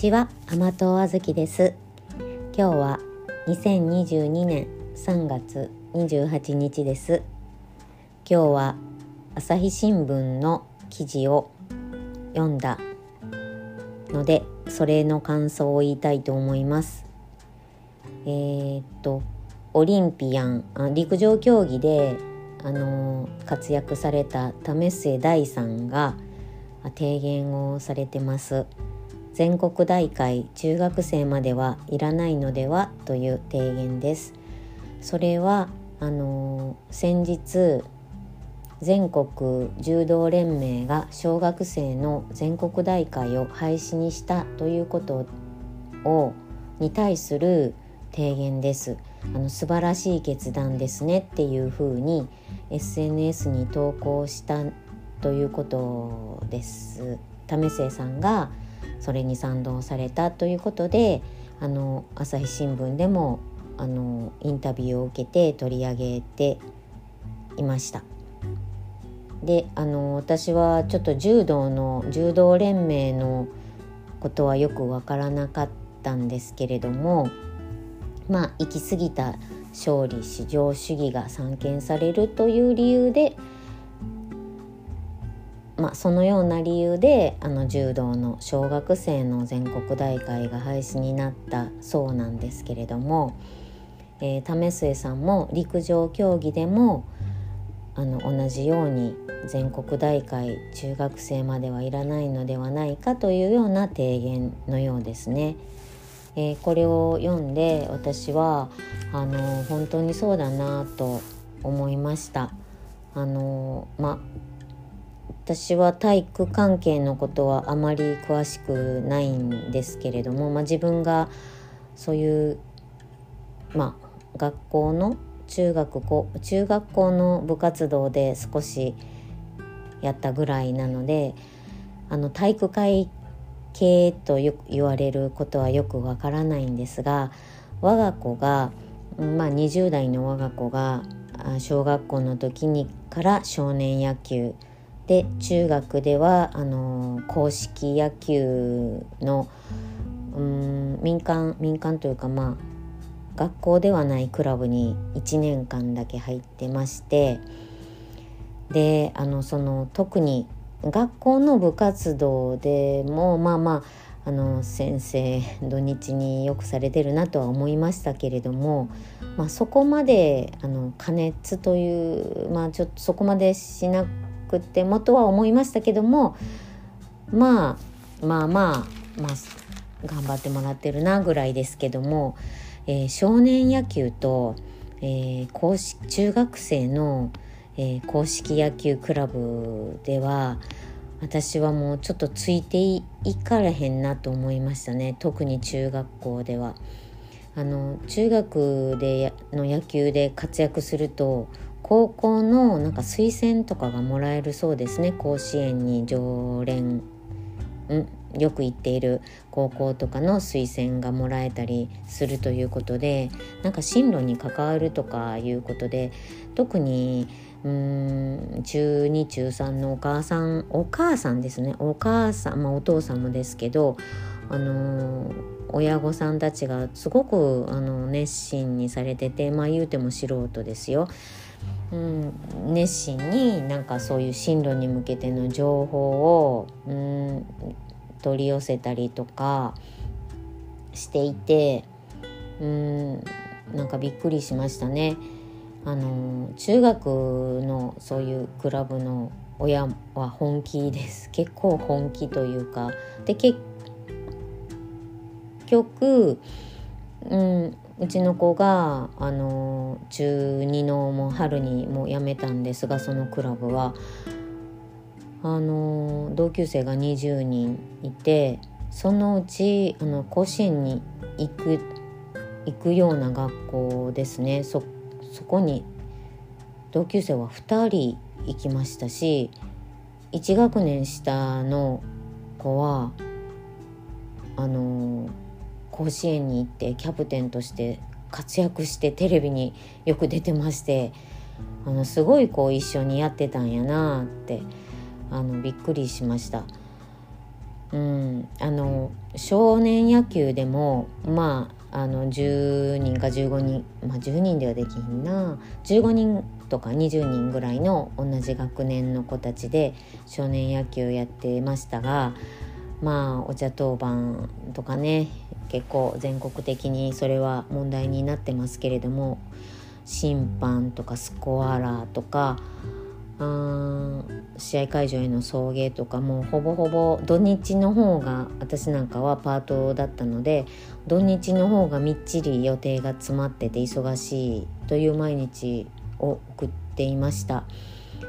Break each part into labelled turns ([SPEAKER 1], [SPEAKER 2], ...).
[SPEAKER 1] ちは。甘党あずきです。今日は2022年3月28日です。今日は朝日新聞の記事を読んだのでそれの感想を言いたいと思います。えー、っとオリンピアン陸上競技であの活躍された為末大さんが提言をされてます。全国大会中学生まではいらないのではという提言です。それはあの先日全国柔道連盟が小学生の全国大会を廃止にしたということをに対する提言です。あの素晴らしい決断ですねっていうふうに SNS に投稿したということです。為末さんがそれに賛同されたということであの朝日新聞でもあのインタビューを受けて取り上げていました。であの私はちょっと柔道の柔道連盟のことはよく分からなかったんですけれどもまあ行き過ぎた勝利至上主義が散見されるという理由でまあ、そのような理由であの柔道の小学生の全国大会が廃止になったそうなんですけれども、えー、為末さんも陸上競技でもあの同じように全国大会中学生まではいらないのではないかというような提言のようですね。えー、これを読んで私はあの本当にそうだなと思いました。あのま私は体育関係のことはあまり詳しくないんですけれども、まあ、自分がそういう、まあ、学校の中学校中学校の部活動で少しやったぐらいなのであの体育会系とよく言われることはよくわからないんですが我が子が、まあ、20代の我が子が小学校の時にから少年野球で中学ではあの公式野球のうん民間民間というかまあ学校ではないクラブに1年間だけ入ってましてであのその特に学校の部活動でもまあまああの先生土日によくされてるなとは思いましたけれども、まあ、そこまであの加熱という、まあ、ちょっとそこまでしなくってもとは思いましたけどもまあまあまあまあ頑張ってもらってるなぐらいですけども、えー、少年野球と、えー、公式中学生の、えー、公式野球クラブでは私はもうちょっとついていかれへんなと思いましたね特に中学校では。あの中学での野球で活躍すると高校のなんか推薦とかがもらえるそうですね。甲子園に常連ん？よく行っている高校とかの推薦がもらえたりするということでなんか進路に関わるとかいうことで特にうん中2中3のお母さんお母さんですね。お母さんまあお父さんもですけどあのー、親御さんたちがすごくあの熱心にされててまあ言うても素人ですよ。うん、熱心になんかそういう進路に向けての情報を、うん、取り寄せたりとかしていて、うん、なんかびっくりしましたね。あの中学のそういうクラブの親は本気です。結構本気というか。で結局、うん、うちの子があの中2のもう春にもう辞めたんですがそのクラブは。あの同級生が20人いてそのうちあの甲子園に行く行くような学校ですね。そそこに同級生は2人行きましたし1学年下の子はあの甲子園に行ってキャプテンとして活躍してテレビによく出てましてあのすごいこう一緒にやってたんやなってあのびっくりしました。うん、あの少年野球でもまああの10人か15人まあ10人ではできひんな15人とか20人ぐらいの同じ学年の子たちで少年野球やってましたがまあお茶当番とかね結構全国的にそれは問題になってますけれども審判とかスコアラーとかあ試合会場への送迎とかもうほぼほぼ土日の方が私なんかはパートだったので土日の方がみっちり予定が詰まってて忙しいという毎日を送っていました。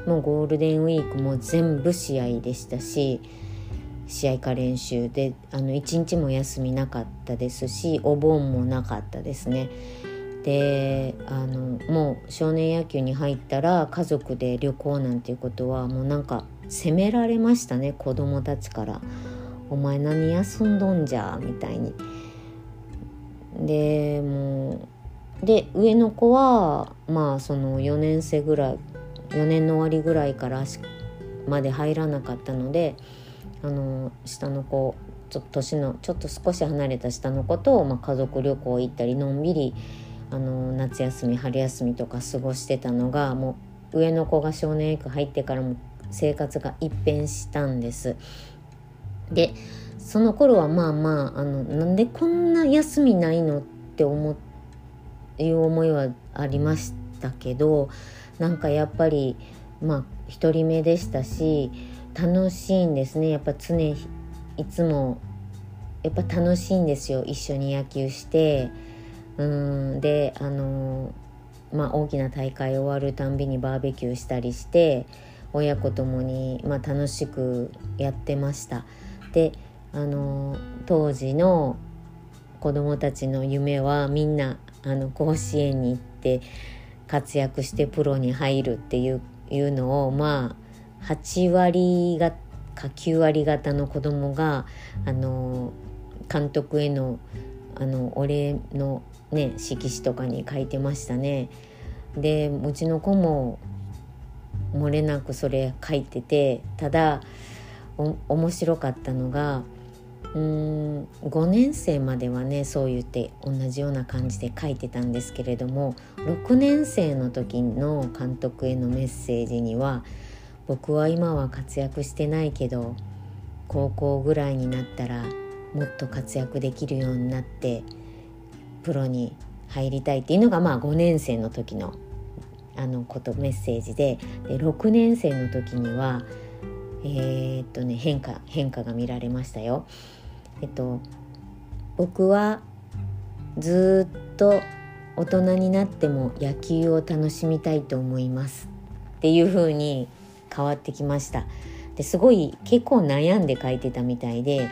[SPEAKER 1] もうゴールデンウィークも全部試合でしたし試合か練習であの1日も休みなかったですしお盆もなかったですね。であのもう少年野球に入ったら家族で旅行なんていうことはもうなんか責められましたね子供たちから「お前何休んどんじゃ」みたいに。でもうで上の子はまあその4年生ぐらい4年の終わりぐらいからまで入らなかったのであの下の子ちょっと年のちょっと少し離れた下の子と、まあ、家族旅行行ったりのんびりあの夏休み春休みとか過ごしてたのがもう上の子が少年院入ってからも生活が一変したんです。でその頃はまあまああのなんでこんな休みないのって思いう思いはありましたけどなんかやっぱりまあ1人目でしたし楽しいんですね。やっぱ常いつもやっぱ楽しいんですよ。一緒に野球して。うんであのまあ大きな大会終わるたんびにバーベキューしたりして親子ともに、まあ、楽しくやってました。であの当時の子供たちの夢はみんなあの甲子園に行って活躍してプロに入るっていういうのをまあ8割がか9割方の子供があの監督へのあのお礼のね色紙とかに書いてましたね。でうちの子も漏れなくそれ書いててただ面白かったのがうん5年生まではねそう言って同じような感じで書いてたんですけれども6年生の時の監督へのメッセージには「僕は今は活躍してないけど高校ぐらいになったらもっと活躍できるようになってプロに入りたいっていうのがまあ5年生の時のあのことメッセージでで6年生の時にはえー、っとね変化変化が見られましたよ。えっと僕はずっと大人になっても野球を楽しみたいと思いますっていう風に変わってきましたですごい結構悩んで書いてたみたいで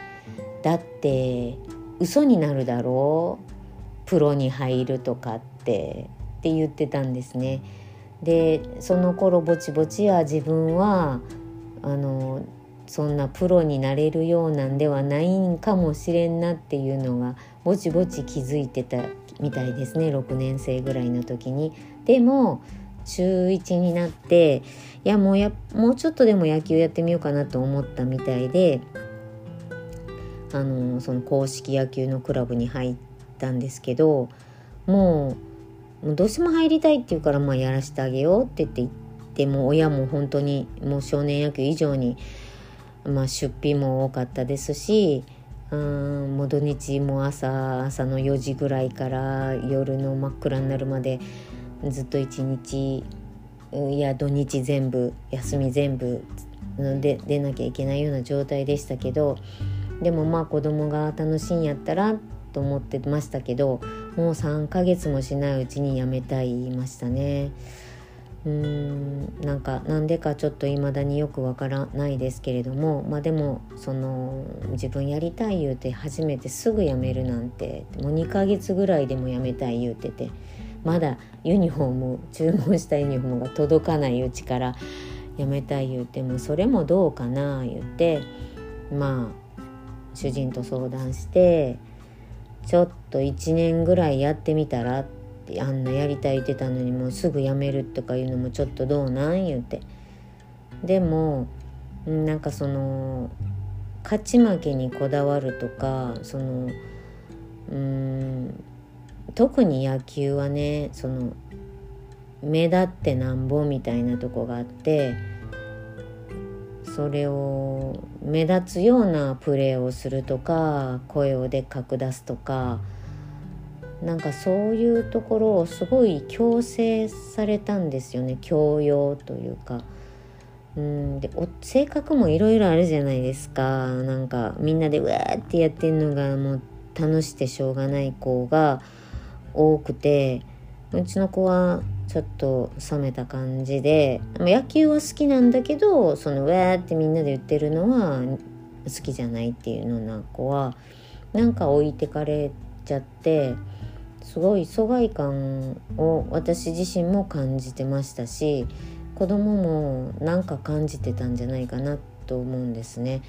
[SPEAKER 1] だって嘘になるだろう？プロに入るとかってって言ってたんですね。でその頃ぼちぼちは自分はあのそんなプロになれるようなんではないんかもしれんなっていうのがぼちぼち気づいてたみたいですね6年生ぐらいの時に。でも中1になっていやもうやもうちょっとでも野球やってみようかなと思ったみたいであのその公式野球のクラブに入ったんですけどもうもうどうしても入りたいって言うからまあやらせてあげようって言って言っても親も本当にもう少年野球以上に、まあ、出費も多かったですしうんもう土日も朝朝の4時ぐらいから夜の真っ暗になるまでずっと一日いや土日全部休み全部で出なきゃいけないような状態でしたけどでもまあ子供が楽しいんやったらと思ってましたけどもう3ヶ月もしないうちに辞めたいましたね。うーんなんかなんでかちょっと未だによくわからないですけれどもまあでもその自分やりたい言うて初めてすぐ辞めるなんてもう2ヶ月ぐらいでも辞めたい言うててまだユニフォーム注文したユニフォームが届かないうちから辞めたい言うてもそれもどうかな言ってまあ主人と相談してちょっと1年ぐらいやってみたらってあんなやりたい言ってたのにもうすぐやめるとかいうのもちょっとどうなん言うて。でもなんかその勝ち負けにこだわるとかそのうん特に野球はねその目立ってなんぼみたいなとこがあってそれを目立つようなプレーをするとか声をでっかく出すとかなんかそういうところをすごい強制されたんですよね強要というか。うんで性格もいろいろあるじゃないですかなんかみんなでうわーってやってんのがもう楽しくてしょうがない子が多くてうちの子はちょっと冷めた感じで野球は好きなんだけどそのウェーってみんなで言ってるのは好きじゃないっていうのな子はなんか置いてかれちゃってすごい疎外感を私自身も感じてましたし子供もなんか感じてたんじゃないかなと思うんですね。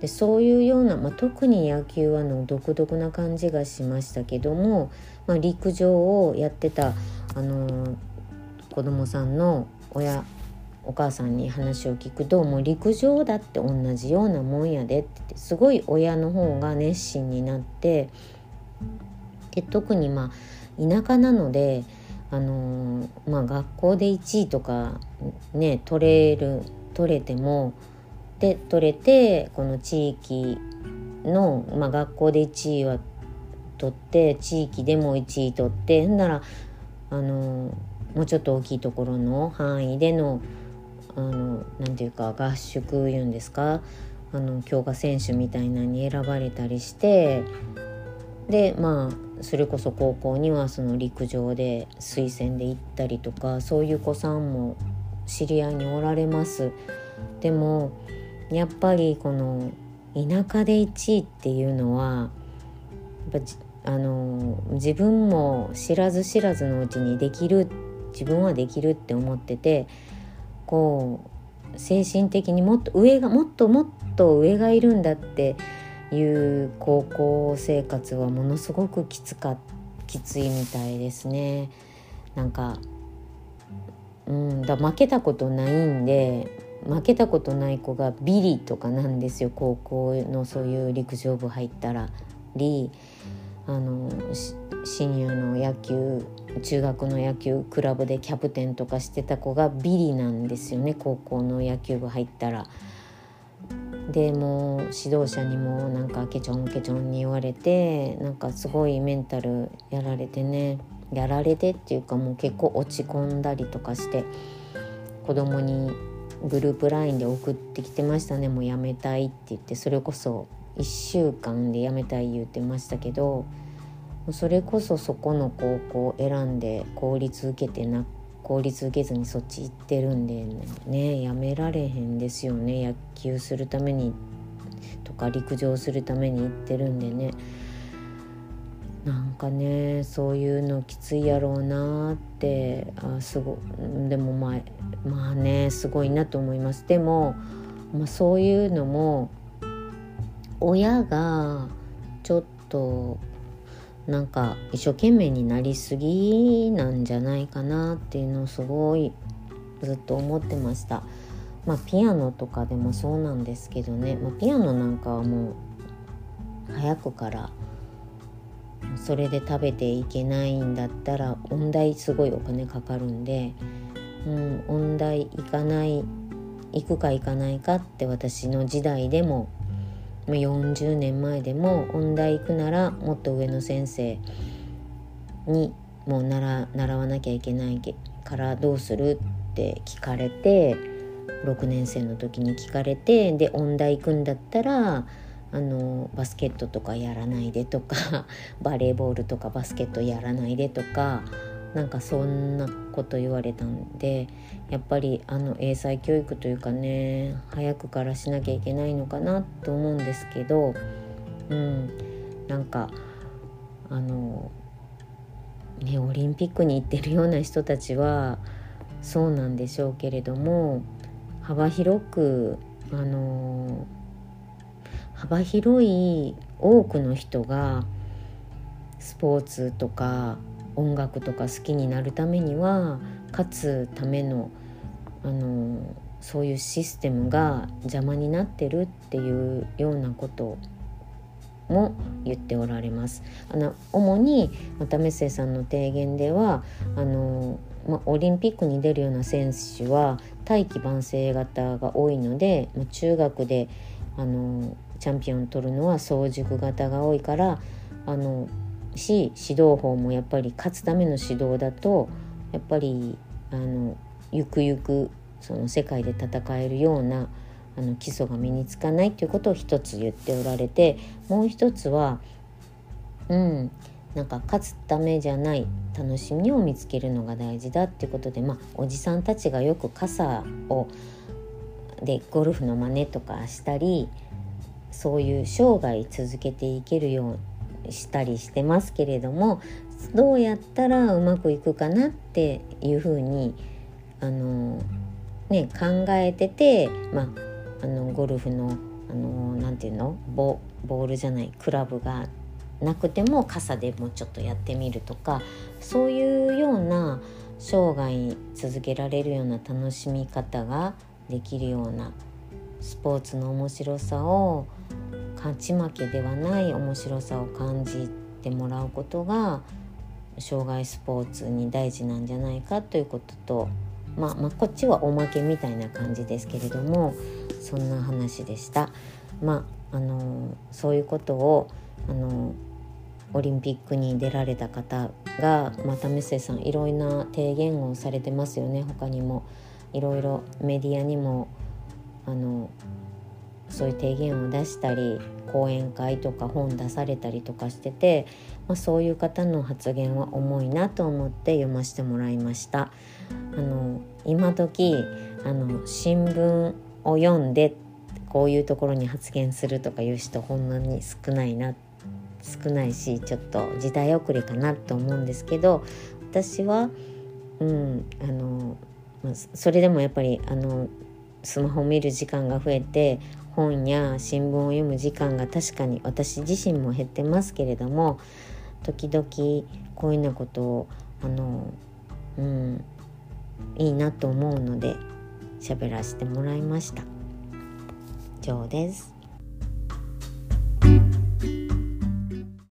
[SPEAKER 1] でそういうような、まあ、特に野球はの独特な感じがしましたけども、まあ、陸上をやってたあのー、子供さんの親お母さんに話を聞くともう陸上だって同じようなもんやでってすごい親の方が熱心になってで特にまあ田舎なので、あのー、まあ、学校で1位とかね取れる取れてもで取れてこの地域の、まあ、学校で1位は取って地域でも1位取ってほんならあのもうちょっと大きいところの範囲でのあのなんていうか合宿いうんですか？あの強化選手みたいなのに選ばれたりしてでまあそれこそ高校にはその陸上で推薦で行ったりとかそういう子さんも知り合いにおられます。でもやっぱりこの田舎で1位っていうのはやっぱあの自分も知らず知らずのうちにできる自分はできるって思っててこう精神的にもっと上がもっともっと上がいるんだっていう高校生活はものすごくきつかきついみたいですね。なんかうんだ負けたことないんで負けたことない子がビリとかなんですよ高校のそういう陸上部入ったらりあのシニアの野球中学の野球クラブでキャプテンとかしてた子がビリなんですよね高校の野球部入ったら。でもう指導者にもなんかケチョンケチョンに言われてなんかすごいメンタルやられてねやられてっていうかもう結構落ち込んだりとかして子供にグループ LINE で送ってきてましたねもうやめたいって言ってそれこそ1週間でやめたい言ってましたけどそれこそそこの高校選んで公立受けてな公立受けずにそっち行ってるんでねやめられへんですよね野球するためにとか陸上するために行ってるんでね。なんかねそういうのきついやろうなってあすごでもまあまあねすごいなと思います。でも、まあ、そういうのも親がちょっとなんか一生懸命になりすぎなんじゃないかなっていうのをすごいずっと思ってました。まあピアノとかでもそうなんですけどね、まあ、ピアノなんかはもう早くからそれで食べていけないんだったら音大すごいお金かかるんで、うん、音大行かない行くか行かないかって私の時代でも40年前でも音大行くならもっと上の先生にもう習習わなきゃいけないからどうするって聞かれて6年生の時に聞かれてで音大行くんだったらあのバスケットとかやらないでとか バレーボールとかバスケットやらないでとかなんかそんなこと言われたんでやっぱりあの英才教育というかね早くからしなきゃいけないのかなと思うんですけどうんなんかあのねオリンピックに行ってるような人たちはそうなんでしょうけれども幅広くあの幅広い多くの人がスポーツとか音楽とか好きになるためには勝つためのあのそういうシステムが邪魔になってるっていうようなことも言っておられます。あの主にまたメッセさんの提言ではあの、まオリンピックに出るような選手は大器晩成型が多いのでま中学であのチャンピオン取るのは早熟型が多いからあのし指導法もやっぱり勝つための指導だとやっぱりあのゆくゆくその世界で戦えるようなあの基礎が身につかないということを一つ言っておられてもう一つはうんなんか勝つためじゃない楽しみを見つけるのが大事だっていうことでまあおじさんたちがよく傘をでゴルフの真似とかしたりそういう生涯続けていけるようにしたりしてますけれどもどうやったらうまくいくかなっていうふうにあの、ね、考えてて、まあ、のゴルフのあのなんていうのボボールじゃないクラブがなくても傘でもちょっとやってみるとかそういうような生涯続けられるような楽しみ方ができるようなスポーツの面白さを勝ち負けではない面白さを感じてもらうことが障害スポーツに大事なんじゃないかということと、まあ、まあこっちはおまけみたいな感じですけれどもそんな話でした。まあ、あのそういうことをあのオリンピックに出られた方がまたメッセさんいろいろな提言をされてますよね他にもいろいろメディアにもあのそういう提言を出したり講演会とか本出されたりとかしてて、まあ、そういう方の発言は重いなと思って読ませてもらいました。あの今時あの新聞を読んでこういうところに発言するとかいう人ほんのに少ないな少ないしちょっと時代遅れかなと思うんですけど私は、うんあのま、それでもやっぱりあのスマホを見る時間が増えて本や新聞を読む時間が確かに私自身も減ってますけれども時々こういうようなことをあの、うん、いいなと思うので喋らせてもらいました。以上です。